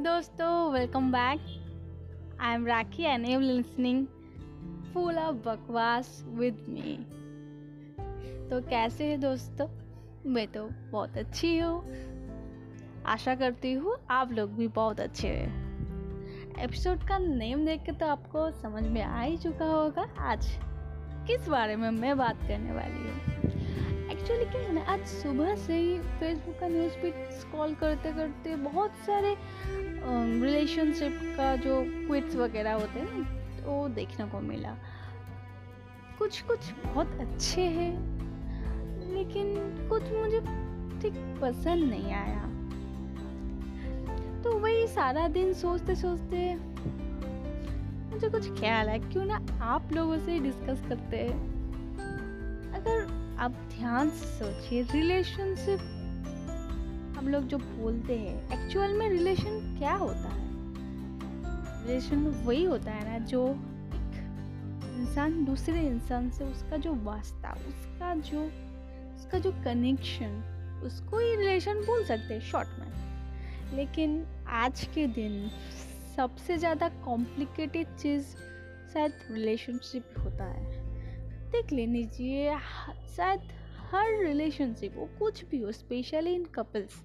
दोस्तों welcome back I am Rakhi and am listening full of बकवास with me तो कैसे है दोस्तों? मैं तो बहुत अच्छी हूँ। आशा करती हूँ आप लोग भी बहुत अच्छे हैं। एपिसोड का नेम देख के तो आपको समझ में आ ही चुका होगा आज। किस बारे में मैं बात करने वाली हूँ? एक्चुअली क्या है ना, आज सुबह से ही फेसबुक का न्यूज़ फ़ीड स्क्रॉल करते करते बहुत सारे रिलेशनशिप का जो क्विट्स वगैरह होते हैं ना तो देखने को मिला। कुछ कुछ बहुत अच्छे हैं, लेकिन कुछ मुझे ठीक पसंद नहीं आया। तो वही सारा दिन सोचते सोचते मुझे कुछ ख्याल है, क्यों ना आप लोगों से डिस्कस करते हैं। अगर आप ध्यान से सोचिए रिलेशनशिप हम लोग जो बोलते हैं एक्चुअल में रिलेशन क्या होता है? रिलेशन वही होता है ना, जो एक इंसान दूसरे इंसान से उसका जो वास्ता, उसका जो उसका जो कनेक्शन उसको ही रिलेशन बोल सकते हैं शॉर्ट में। लेकिन आज के दिन सबसे ज़्यादा कॉम्प्लिकेटेड चीज़ शायद रिलेशनशिप होता है। देख लीजिए शायद हर रिलेशनशिप हो, कुछ भी हो स्पेशली इन कपल्स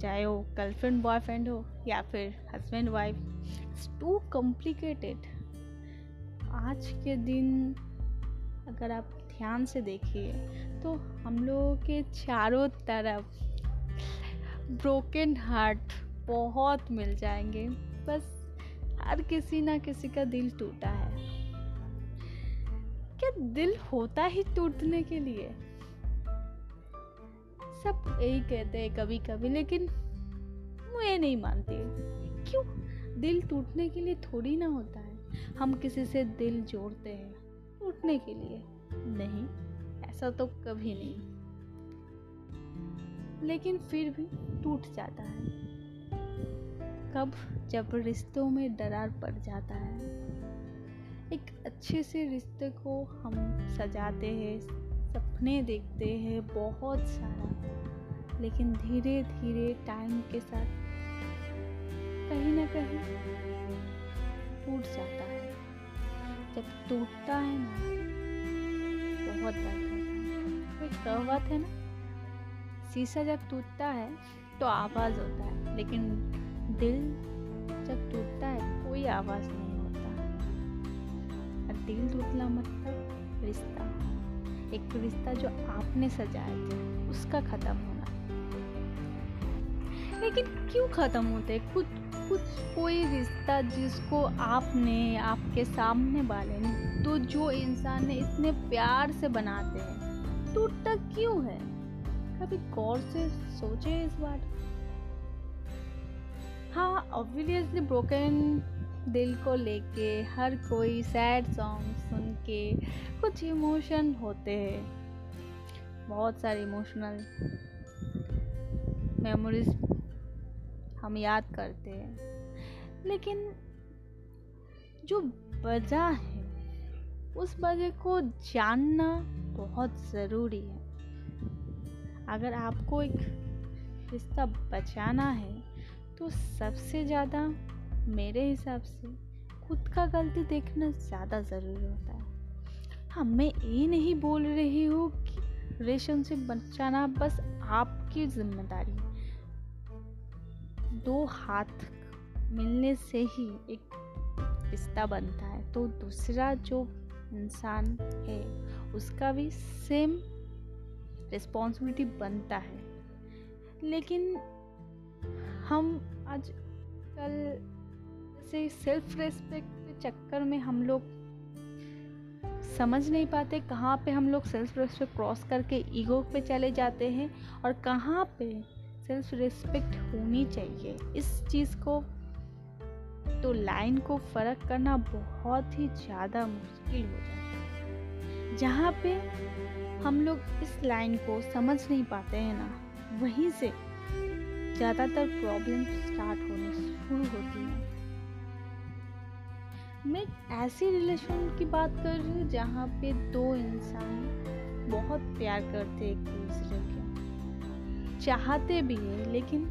चाहे वो गर्लफ्रेंड बॉयफ्रेंड हो, या फिर husband wife it's too complicated आज के दिन अगर आप ध्यान से देखिए तो हम लोगों के चारों तरफ़ ब्रोकन हार्ट बहुत मिल जाएँगे। बस हर किसी ना किसी का दिल टूटा है। क्या दिल होता ही टूटने के लिए? सब यही कहते हैं कभी कभी लेकिन मैं नहीं मानती। क्यों? दिल टूटने के लिए थोड़ी ना होता है। हम किसी से दिल जोड़ते हैं टूटने के लिए। नहीं, ऐसा तो कभी नहीं। लेकिन फिर भी टूट जाता है। कब? जब रिश्तों में दरार पड़ जाता है। एक अच्छे से रिश्ते को हम सजाते हैं, सपने देखते हैं, बहुत सारा। लेकिन धीरे धीरे टाइम के साथ कहीं ना कहीं टूट जाता है। जब टूटता है ना, बहुत है, एक कहावत है ना, शीशा जब टूटता है तो आवाज़ होता है, लेकिन दिल जब टूटता है, कोई आवाज़ नहीं दिल टूटना मतलब रिश्ता। एक रिश्ता जो आपने सजाया था, उसका ख़त्म होना। लेकिन क्यों ख़त्म होते? कुछ कुछ कोई रिश्ता जिसको आपने, आपके सामने वाले ने तो जो इंसान ने इतने प्यार से बनाते हैं, टूटता क्यों है? कभी गौर से सोचे इस बार हाँ ऑब्वियसली ब्रोकन दिल को लेके हर कोई सैड सॉन्ग सुन के कुछ इमोशन होते हैं। बहुत सारे इमोशनल मेमोरीज हम याद करते हैं। लेकिन जो वजह है, उस वजह को जानना बहुत ज़रूरी है। अगर आपको एक रिश्ता बचाना है तो सबसे ज़्यादा मेरे हिसाब से खुद का गलती देखना ज़्यादा ज़रूरी होता है। हाँ मैं ये नहीं बोल रही हूँ कि रिलेशनशिप बचाना बस आपकी ज़िम्मेदारी है। दो हाथ मिलने से ही एक रिश्ता बनता है तो दूसरा जो इंसान है, उसका भी सेम रिस्पॉन्सिबिलिटी बनता है। लेकिन हम आज कल से सेल्फ रेस्पेक्ट के चक्कर में हम लोग समझ नहीं पाते कहाँ पे हम लोग सेल्फ रेस्पेक्ट क्रॉस करके ईगो पे चले जाते हैं और कहाँ पे सेल्फ रेस्पेक्ट होनी चाहिए। इस चीज़ को तो लाइन को फ़र्क करना बहुत ही ज़्यादा मुश्किल हो जाता है। जहाँ पे हम लोग इस लाइन को समझ नहीं पाते हैं ना, वहीं से ज़्यादातर प्रॉब्लम स्टार्ट होने शुरू होती हैं। मैं ऐसी रिलेशन की बात कर रही हूँ जहाँ पे दो इंसान बहुत प्यार करते एक दूसरे के। चाहते भी हैं, लेकिन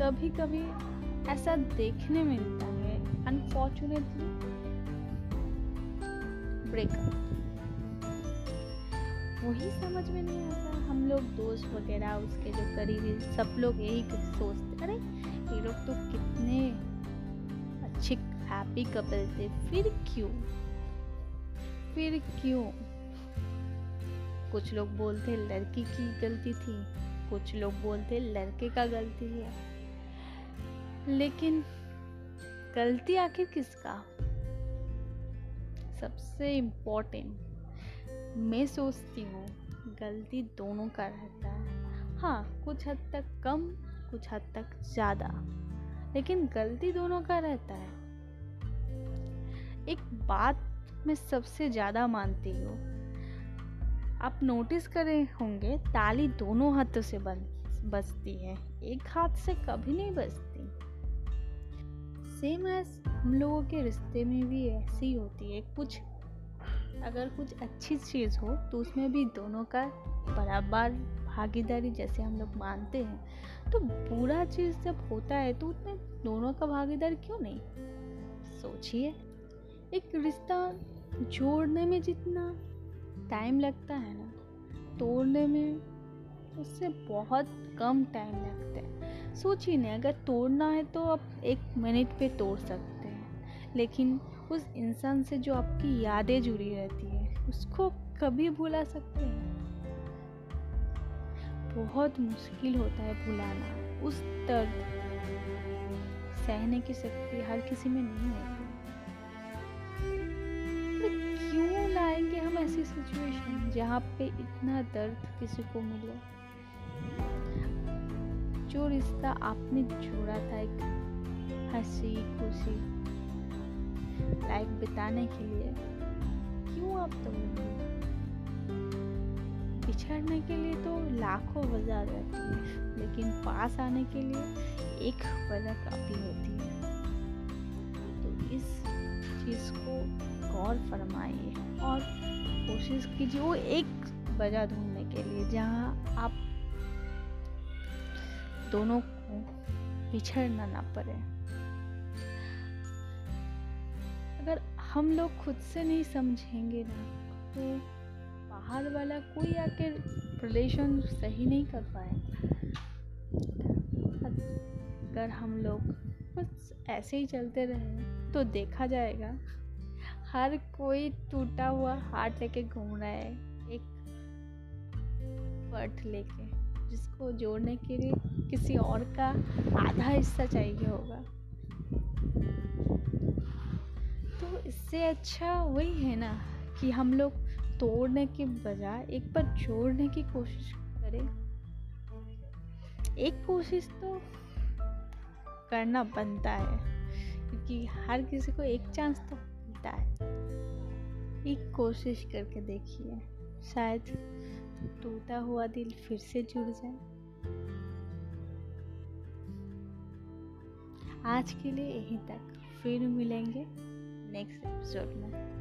कभी कभी ऐसा देखने मिलता है। अनफॉर्चुनेटली ब्रेकअप वही समझ में नहीं आता हम लोग दोस्त वगैरह, उसके जो करीबी सब लोग यही सोचते अरे, ये लोग तो कितने अच्छे हैप्पी कपल थे फिर क्यों? फिर क्यों? कुछ लोग बोलते लड़की की गलती थी। कुछ लोग बोलते लड़के का गलती है। लेकिन गलती आखिर किसका? सबसे इम्पोर्टेंट मैं सोचती हूँ, गलती दोनों का रहता है। हाँ कुछ हद तक कम, कुछ हद तक ज़्यादा। लेकिन गलती दोनों का रहता है। एक बात मैं सबसे ज़्यादा मानती हूँ। आप नोटिस करे होंगे, ताली दोनों हाथों से बन, बजती है। एक हाथ से कभी नहीं बजती। सेम एज हम लोगों के रिश्ते में भी ऐसी होती है। कुछ, अगर कुछ अच्छी चीज़ हो तो उसमें भी दोनों का बराबर भागीदारी जैसे हम लोग मानते हैं। तो बुरा चीज़ जब होता है तो उसमें दोनों का भागीदार क्यों नहीं? सोचिए। एक रिश्ता जोड़ने में जितना टाइम लगता है ना, तोड़ने में उससे बहुत कम टाइम लगता है। सोचिए ना, अगर तोड़ना है तो आप एक मिनट पे तोड़ सकते हैं, लेकिन उस इंसान से जो आपकी यादें जुड़ी रहती है, उसको कभी भुला सकते हैं? बहुत मुश्किल होता है भुलाना। उस दर्द सहने की शक्ति हर किसी में नहीं होती लाएँगे हम ऐसी सिचुएशन जहाँ पे इतना दर्द किसी को मिले। जो रिश्ता आपने जोड़ा था एक हँसी, खुशी लाइफ बिताने के लिए, क्यों आप तो बिछड़ने के लिए तो लाखों वजह रहती है, लेकिन पास आने के लिए एक वजह काफ़ी होती है गौर फरमाइए और कोशिश कीजिए वो एक वजह ढूँढने के लिए, जहाँ आप दोनों को बिछड़ना ना पड़े। अगर हम लोग खुद से नहीं समझेंगे ना तो बाहर वाला कोई आके रिलेशन सही नहीं कर पाएगा। अगर हम लोग बस ऐसे ही चलते रहे तो देखा जाएगा हर कोई टूटा हुआ हार्ट लेके घूम रहा है, एक पर्ट लेके, जिसको जोड़ने के लिए किसी और का आधा हिस्सा चाहिए होगा। तो इससे अच्छा वही है ना कि हम लोग तोड़ने के बजाय एक बार जोड़ने की कोशिश करें। एक कोशिश तो करना बनता है, क्योंकि हर किसी को एक चांस तो मिलता है। एक कोशिश करके देखिए, शायद टूटा हुआ दिल फिर से जुड़ जाए। आज के लिए यहीं तक, फिर मिलेंगे नेक्स्ट एपिसोड में।